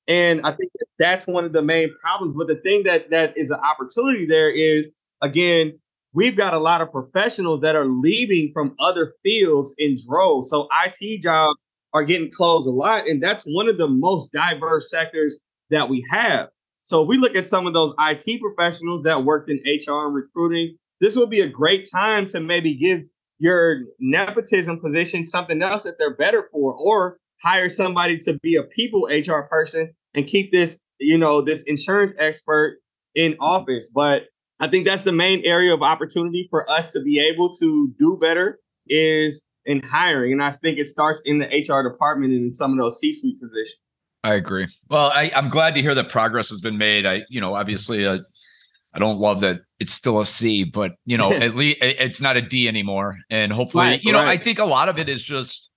And I think that that's one of the main problems. But the thing that that is an opportunity there is again, we've got a lot of professionals that are leaving from other fields in droves. So IT jobs are getting closed a lot. And that's one of the most diverse sectors that we have. So if we look at some of those IT professionals that worked in HR and recruiting, this would be a great time to maybe give your nepotism position something else that they're better for, or hire somebody to be a people HR person and keep this, you know, this insurance expert in office. But I think that's the main area of opportunity for us to be able to do better is in hiring. And I think it starts in the HR department and in some of those C-suite positions. I agree. Well, I, am glad to hear that progress has been made. I, you know, obviously, uh, I don't love that it's still a C, but you know, at least it's not a D anymore. And hopefully, right, you know, right. I think a lot of it is just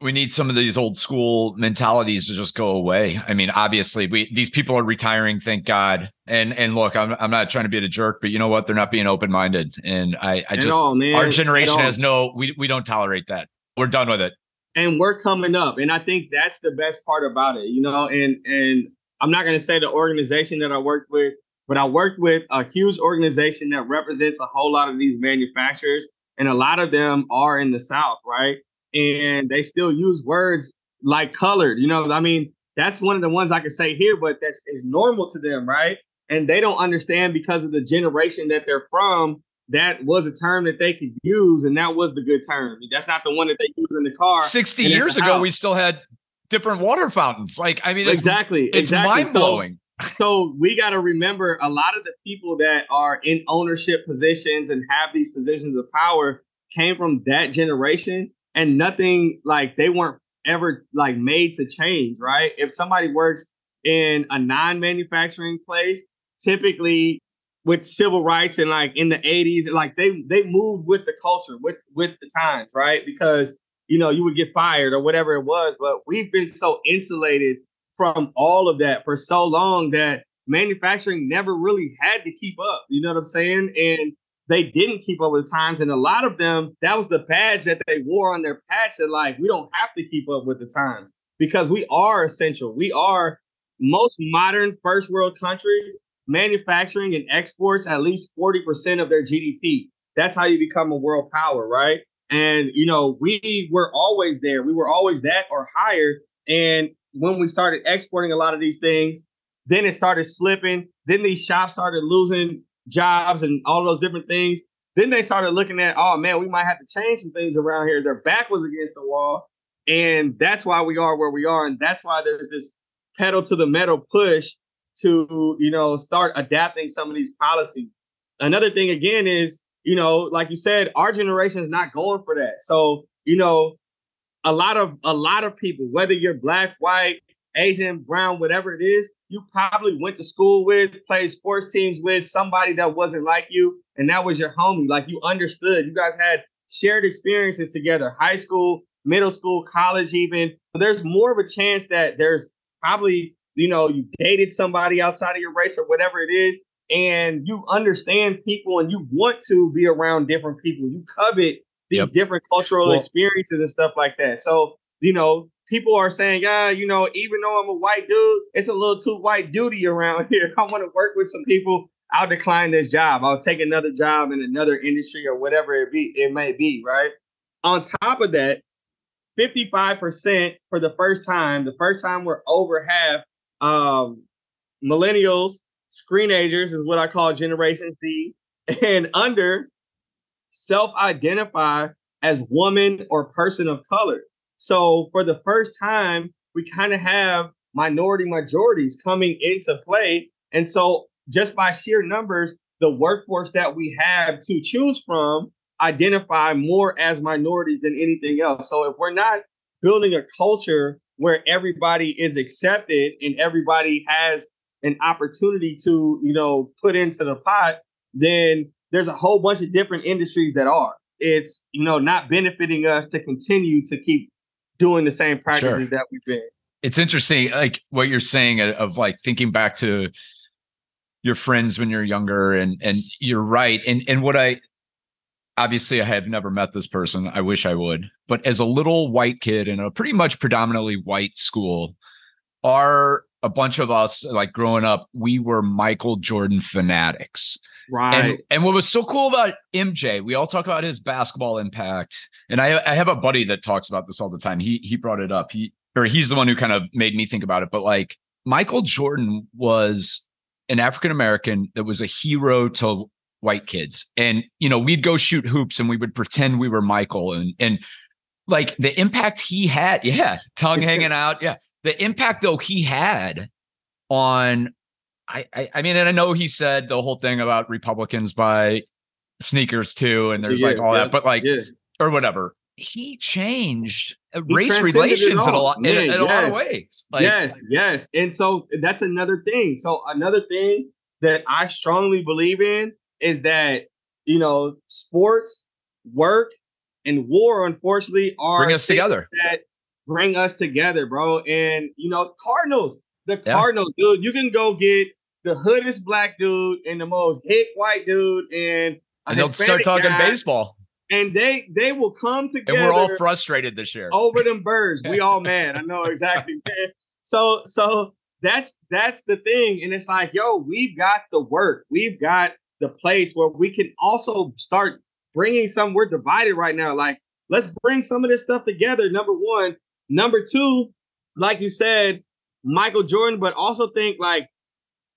we need some of these old school mentalities to just go away. I mean, obviously, we these people are retiring, thank God. And and look, I'm I'm not trying to be a jerk, but you know what? They're not being open minded, and I I just all, our generation has no we we don't tolerate that. We're done with it. And we're coming up, and I think that's the best part about it, you know. And and I'm not going to say the organization that I worked with, but I worked with a huge organization that represents a whole lot of these manufacturers, and a lot of them are in the South, right? And they still use words like colored. You know, I mean, that's one of the ones I can say here, but that's is normal to them, right? And they don't understand because of the generation that they're from. That was a term that they could use, and that was the good term. That's not the one that they use in the car. Sixty years ago, we still had different water fountains. Like, I mean, it's, exactly, it's exactly. mind blowing. So, so we got to remember a lot of the people that are in ownership positions and have these positions of power came from that generation and nothing like they weren't ever like made to change, right? If somebody works in a non-manufacturing place, typically with civil rights and like in the 80s, like they they moved with the culture, with with the times, right? Because you know, you would get fired or whatever it was, but we've been so insulated from all of that for so long that manufacturing never really had to keep up. You know what I'm saying? And they didn't keep up with the times. And a lot of them, that was the badge that they wore on their patch that like, we don't have to keep up with the times because we are essential. We are most modern first world countries manufacturing and exports at least 40% of their GDP. That's how you become a world power, right? And you know, we were always there. We were always that or higher. And when we started exporting a lot of these things, then it started slipping. Then these shops started losing jobs and all those different things. Then they started looking at, oh man, we might have to change some things around here. Their back was against the wall. And that's why we are where we are. And that's why there's this pedal to the metal push to, you know, start adapting some of these policies. Another thing again is, you know, like you said, our generation is not going for that. So, you know, a lot of a lot of people, whether you're black, white, Asian, brown, whatever it is, you probably went to school with, played sports teams with somebody that wasn't like you, and that was your homie. Like you understood. You guys had shared experiences together, high school, middle school, college, even. So there's more of a chance that there's probably, you know, you dated somebody outside of your race or whatever it is, and you understand people and you want to be around different people. You covet these yep. different cultural well, experiences and stuff like that. So, you know, people are saying, yeah, you know, even though I'm a white dude, it's a little too white duty around here. I want to work with some people. I'll decline this job. I'll take another job in another industry or whatever it be it may be, right? On top of that, 55% for the first time, the first time we're over half um, millennials, screenagers is what I call Generation Z, and under self-identify as woman or person of color. So for the first time, we kind of have minority majorities coming into play. And so just by sheer numbers, the workforce that we have to choose from identify more as minorities than anything else. So if we're not building a culture where everybody is accepted and everybody has an opportunity to, you know, put into the pot, then there's a whole bunch of different industries that are. It's, you know, not benefiting us to continue to keep doing the same practices sure. that we've been. It's interesting, like what you're saying uh, of like thinking back to your friends when you're younger, and and you're right. And and what I obviously I have never met this person. I wish I would, but as a little white kid in a pretty much predominantly white school, are a bunch of us like growing up, we were Michael Jordan fanatics. Right. And, and, what was so cool about MJ, we all talk about his basketball impact. And I, I have a buddy that talks about this all the time. He he brought it up. He or he's the one who kind of made me think about it. But like Michael Jordan was an African American that was a hero to white kids. And you know, we'd go shoot hoops and we would pretend we were Michael and and like the impact he had, yeah, tongue hanging out, yeah. The impact though he had on I, I, I mean, and I know he said the whole thing about Republicans buy sneakers too, and there's yeah, like all yeah, that, but like yeah. or whatever. He changed uh, he race relations in a lot in, in yes. a lot of ways. Like, yes, yes, and so that's another thing. So another thing that I strongly believe in is that you know sports, work, and war, unfortunately, are bring us together. That bring us together, bro. And you know, Cardinals, the Cardinals, dude. You can go get the hoodest black dude and the most hit white dude and and they'll start talking guy, baseball. And they they will come together. And we're all frustrated this year over them birds. We all mad. I know exactly, man. So so that's that's the thing, and it's like, yo, we've got the work. We've got the place where we can also start bringing some. We're divided right now. Like, let's bring some of this stuff together. Number one. Number two, like you said, Michael Jordan, but also think like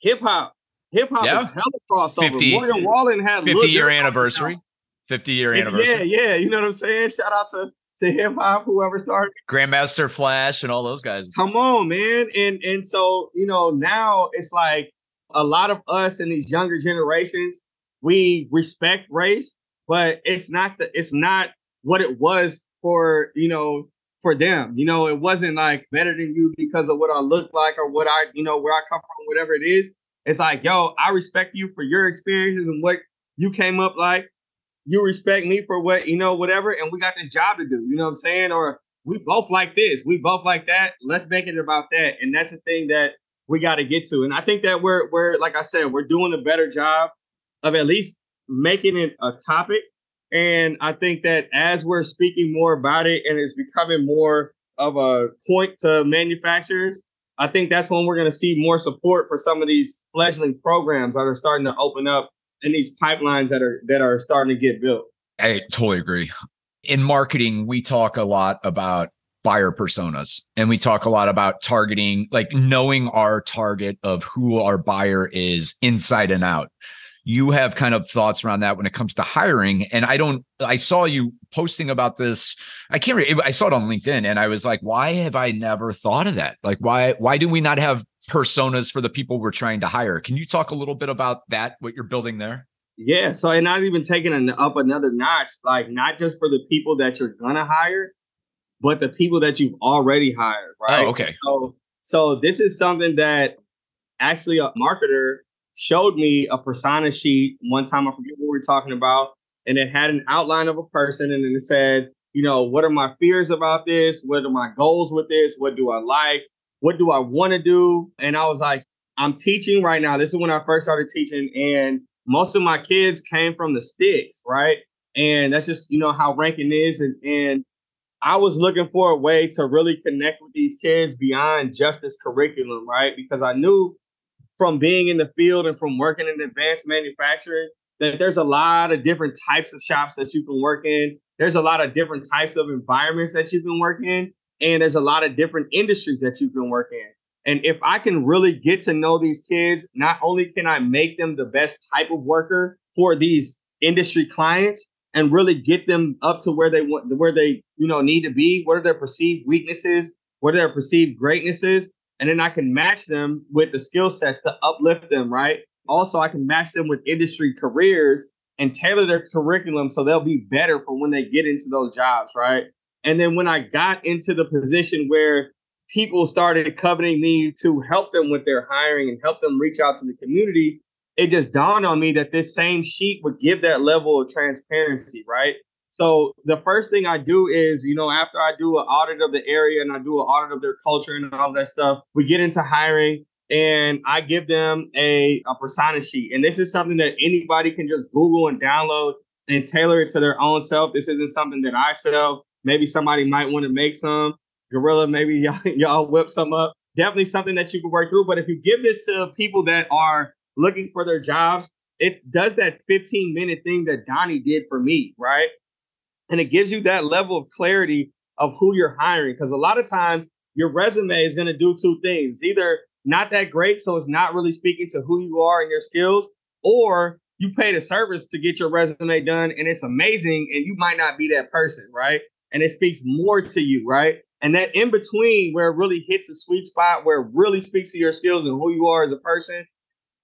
hip hop. Hip hop yeah. is hella crossover. 50, Morgan Wallen had 50 year anniversary. 50 year anniversary. Yeah, yeah. You know what I'm saying? Shout out to to hip hop, whoever started. Grandmaster Flash and all those guys. Come on, man. And and so, you know, now it's like a lot of us in these younger generations, we respect race, but it's not the it's not what it was for, you know, for them. You know, it wasn't like better than you because of what I look like or what I, you know, where I come from, whatever it is. It's like, yo, I respect you for your experiences and what you came up like. You respect me for what, you know, whatever. And we got this job to do. You know what I'm saying? Or we both like this. We both like that. Let's make it about that. And that's the thing that we got to get to. And I think that we're we're like I said, we're doing a better job of at least making it a topic. And I think that as we're speaking more about it and it's becoming more of a point to manufacturers, I think that's when we're going to see more support for some of these fledgling programs that are starting to open up and these pipelines that are that are starting to get built. I totally agree. In marketing, we talk a lot about buyer personas and we talk a lot about targeting, like knowing our target of who our buyer is inside and out you have kind of thoughts around that when it comes to hiring. And I don't, I saw you posting about this. I can't, remember, I saw it on LinkedIn and I was like, why have I never thought of that? Like, why, why do we not have personas for the people we're trying to hire? Can you talk a little bit about that, what you're building there? Yeah. So, and not even taking it up another notch, like not just for the people that you're going to hire, but the people that you've already hired. Right. Oh, okay. So, so this is something that actually a marketer showed me a persona sheet one time. I forget what we were talking about, and it had an outline of a person, and then it said, you know, what are my fears about this? What are my goals with this? What do I like? What do I want to do? And I was like, I'm teaching right now. This is when I first started teaching, and most of my kids came from the sticks, right? And that's just you know how Ranken is, and and I was looking for a way to really connect with these kids beyond just this curriculum, right? Because I knew from being in the field and from working in advanced manufacturing that there's a lot of different types of shops that you can work in. There's a lot of different types of environments that you can work in. And there's a lot of different industries that you can work in. And if I can really get to know these kids, not only can I make them the best type of worker for these industry clients and really get them up to where they want where they you know need to be, what are their perceived weaknesses, what are their perceived greatnesses, and then I can match them with the skill sets to uplift them, right? Also, I can match them with industry careers and tailor their curriculum so they'll be better for when they get into those jobs, right? And then when I got into the position where people started coveting me to help them with their hiring and help them reach out to the community, it just dawned on me that this same sheet would give that level of transparency, right? So the first thing I do is, you know, after I do an audit of the area and I do an audit of their culture and all that stuff, we get into hiring and I give them a, a persona sheet. And this is something that anybody can just Google and download and tailor it to their own self. This isn't something that I sell. Maybe somebody might want to make some. Gorilla, maybe y'all, y'all whip some up. Definitely something that you can work through. But if you give this to people that are looking for their jobs, it does that 15 minute thing that Donnie did for me, right? And it gives you that level of clarity of who you're hiring. Because a lot of times your resume is going to do two things: it's either not that great, so it's not really speaking to who you are and your skills, or you paid a service to get your resume done and it's amazing, and you might not be that person, right? And it speaks more to you, right? And that in between where it really hits the sweet spot, where it really speaks to your skills and who you are as a person,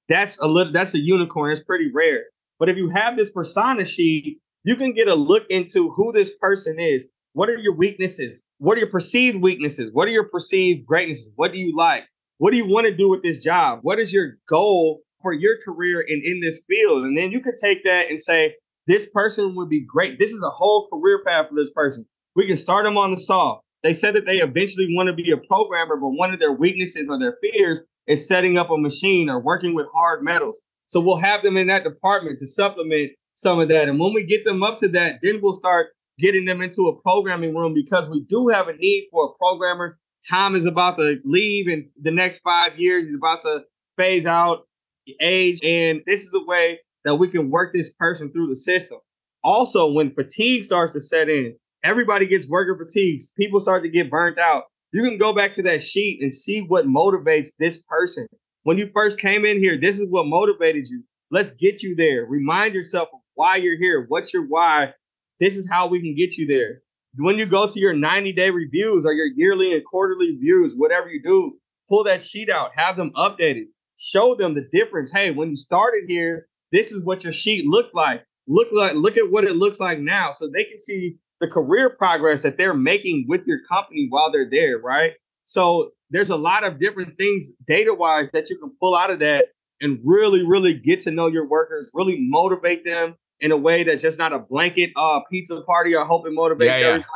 that's a little that's a unicorn. It's pretty rare. But if you have this persona sheet, you can get a look into who this person is. What are your weaknesses? What are your perceived weaknesses? What are your perceived greatnesses? What do you like? What do you want to do with this job? What is your goal for your career and in this field? And then you could take that and say, this person would be great. This is a whole career path for this person. We can start them on the saw. They said that they eventually want to be a programmer, but one of their weaknesses or their fears is setting up a machine or working with hard metals. So we'll have them in that department to supplement some of that. And when we get them up to that, then we'll start getting them into a programming room because we do have a need for a programmer. Tom is about to leave in the next five years. He's about to phase out age. And this is a way that we can work this person through the system. Also, when fatigue starts to set in, everybody gets worker fatigues. People start to get burnt out. You can go back to that sheet and see what motivates this person. When you first came in here, this is what motivated you. Let's get you there. Remind yourself of why you're here. What's your why? This is how we can get you there. When you go to your 90 day reviews or your yearly and quarterly reviews, whatever you do, pull that sheet out, have them updated, show them the difference. Hey, when you started here, this is what your sheet looked like. Look like look at what it looks like now, so they can see the career progress that they're making with your company while they're there, right? So there's a lot of different things data wise that you can pull out of that and really, really get to know your workers, really motivate them in a way that's just not a blanket uh pizza party. or hope it motivates yeah, yeah. everybody.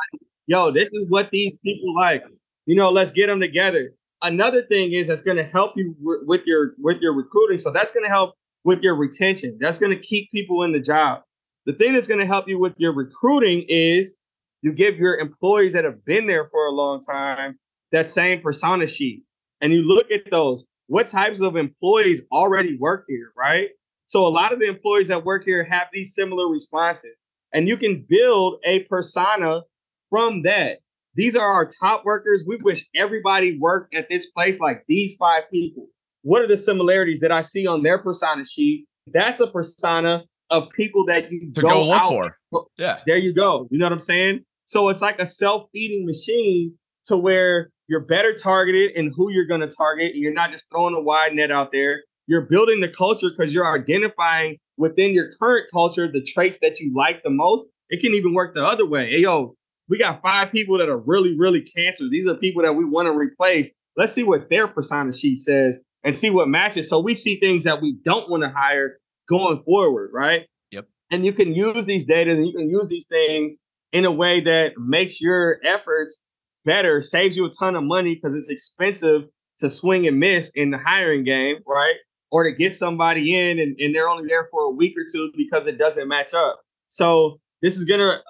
Yo, this is what these people like. You know, let's get them together. Another thing is that's going to help you w- with your with your recruiting. So that's going to help with your retention. That's going to keep people in the job. The thing that's going to help you with your recruiting is you give your employees that have been there for a long time that same persona sheet. And you look at those. What types of employees already work here, right? So a lot of the employees that work here have these similar responses. And you can build a persona from that. These are our top workers. We wish everybody worked at this place like these five people. What are the similarities that I see on their persona sheet? That's a persona of people that you to go, go look for. Yeah. There you go. You know what I'm saying? So it's like a self-feeding machine to where you're better targeted in who you're going to target. You're not just throwing a wide net out there. You're building the culture because you're identifying within your current culture the traits that you like the most. It can even work the other way. Hey, yo, we got five people that are really, really cancer. These are people that we want to replace. Let's see what their persona sheet says and see what matches. So we see things that we don't want to hire going forward, right? Yep. And you can use these data and you can use these things in a way that makes your efforts better, saves you a ton of money because it's expensive to swing and miss in the hiring game, right? Or to get somebody in and, and they're only there for a week or two because it doesn't match up. So this is gonna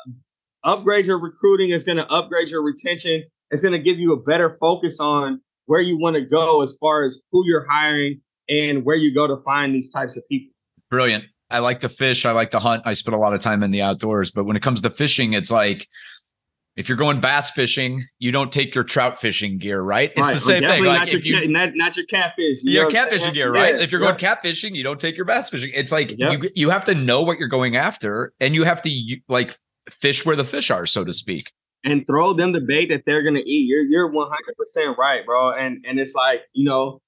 upgrade your recruiting, it's gonna upgrade your retention, it's gonna give you a better focus on where you want to go as far as who you're hiring and where you go to find these types of people. Brilliant. I like to fish. I like to hunt. I spend a lot of time in the outdoors. But when it comes to fishing, it's like if you're going bass fishing, you don't take your trout fishing gear, right? It's right. the same thing. Like not if your, you, not, not your catfish. You your catfishing gear, right? Yeah. If you're going yeah. catfishing, you don't take your bass fishing. It's like yep. you you have to know what you're going after, and you have to like fish where the fish are, so to speak and throw them the bait that they're gonna eat. You're you're 100 percent right, bro. And and it's like you know,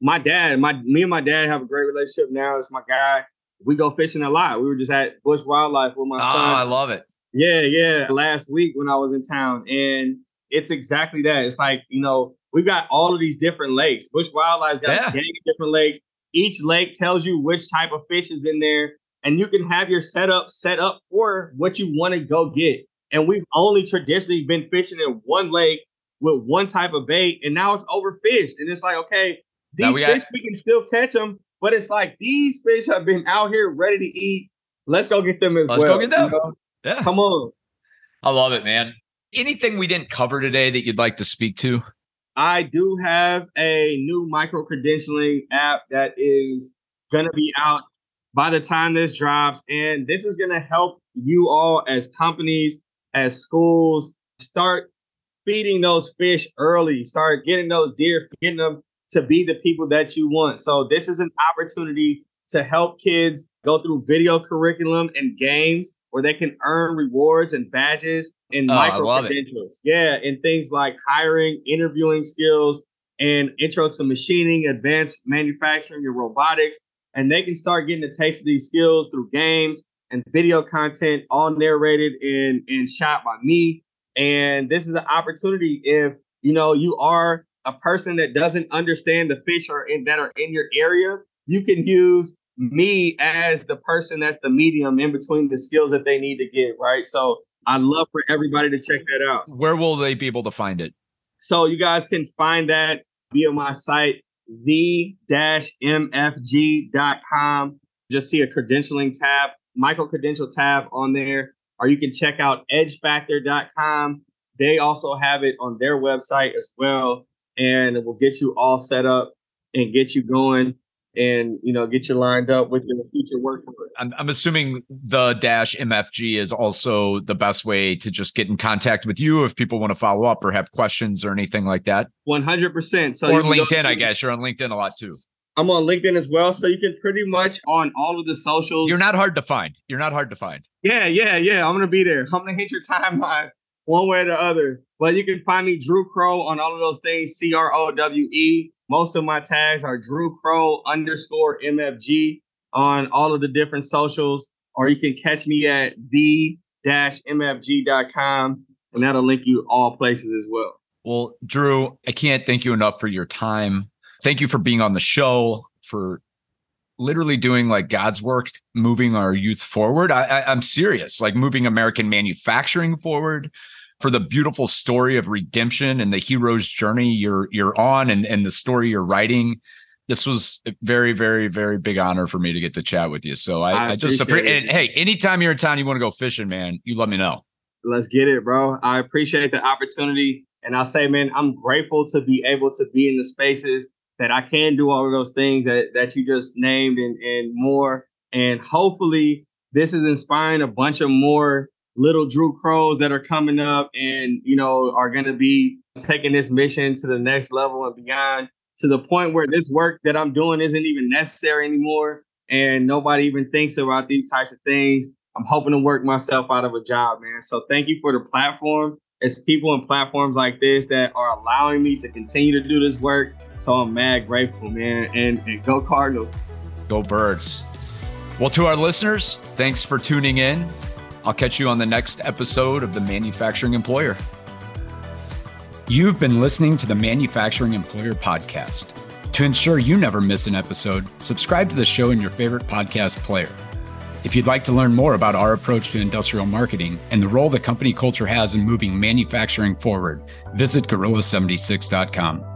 my dad, my me and my dad have a great relationship now. It's my guy. We go fishing a lot. We were just at Busch Wildlife with my son. oh, son. I love it. Yeah, yeah. Last week when I was in town, and it's exactly that. It's like you know, we've got all of these different lakes. Busch Wildlife's got yeah. gang of different lakes. Each lake tells you which type of fish is in there, and you can have your setup set up for what you want to go get. And we've only traditionally been fishing in one lake with one type of bait, and now it's overfished. And it's like, okay, these we fish got- we can still catch them, but it's like these fish have been out here ready to eat. Let's go get them as Let's well. go get them. You know? Yeah, come on. I love it, man. Anything we didn't cover today that you'd like to speak to? I do have a new micro credentialing app that is going to be out by the time this drops. And this is going to help you all as companies as schools start feeding those fish early, start getting those deer, getting them to be the people that you want. So this is an opportunity to help kids go through video curriculum and games where they can earn rewards and badges and oh, micro credentials. Yeah, and things like hiring, interviewing skills, and intro to machining, advanced manufacturing, and robotics. And they can start getting a taste of these skills through games and video content, all narrated and, and shot by me. And this is an opportunity if you know you are a person that doesn't understand the fish or in, that are in your area, you can use me as the person that's the medium in between the skills that they need to get, right? So I'd love for everybody to check that out. Where will they be able to find it? So you guys can find that via my site, the-mfg.com. Just see a credentialing tab, micro credential tab on there, or you can check out edgefactor.com. They also have it on their website as well, and it will get you all set up and get you going and you know get you lined up with your future workforce. I'm, I'm assuming the dash MFG is also the best way to just get in contact with you if people want to follow up or have questions or anything like that. One hundred percent. So or LinkedIn, I guess you're on LinkedIn a lot too. I'm on LinkedIn as well, so you can pretty much on all of the socials. You're not hard to find. You're not hard to find. Yeah, yeah, yeah. I'm gonna be there. I'm gonna hit your timeline one way or the other. But you can find me Drew Crowe on all of those things. C R O W E most of my tags are Drew Crowe underscore MFG on all of the different socials, or you can catch me at the-mfg.com, and that'll link you all places as well. Well, Drew, I can't thank you enough for your time. Thank you for being on the show, for literally doing like God's work, moving our youth forward. I, I, I'm serious, like moving American manufacturing forward, for the beautiful story of redemption and the hero's journey you're you're on and, and the story you're writing. This was a very, very, very big honor for me to get to chat with you. So I, I, I just appreciate. hey, anytime you're in town, you want to go fishing, man, you let me know. Let's get it, bro. I appreciate the opportunity, and I'll say, man, I'm grateful to be able to be in the spaces that I can do all of those things that that you just named and and more. And hopefully, this is inspiring a bunch of more little Drew Crowes that are coming up and, you know, are going to be taking this mission to the next level and beyond to the point where this work that I'm doing isn't even necessary anymore and nobody even thinks about these types of things. I'm hoping to work myself out of a job, man. So thank you for the platform. It's people and platforms like this that are allowing me to continue to do this work. So I'm mad grateful, man. And, and go Cardinals. Go Birds. Well, to our listeners, thanks for tuning in. I'll catch you on the next episode of The Manufacturing Employer. You've been listening to the Manufacturing Employer Podcast. To ensure you never miss an episode, subscribe to the show in your favorite podcast player. If you'd like to learn more about our approach to industrial marketing and the role that company culture has in moving manufacturing forward, visit gorilla76.com.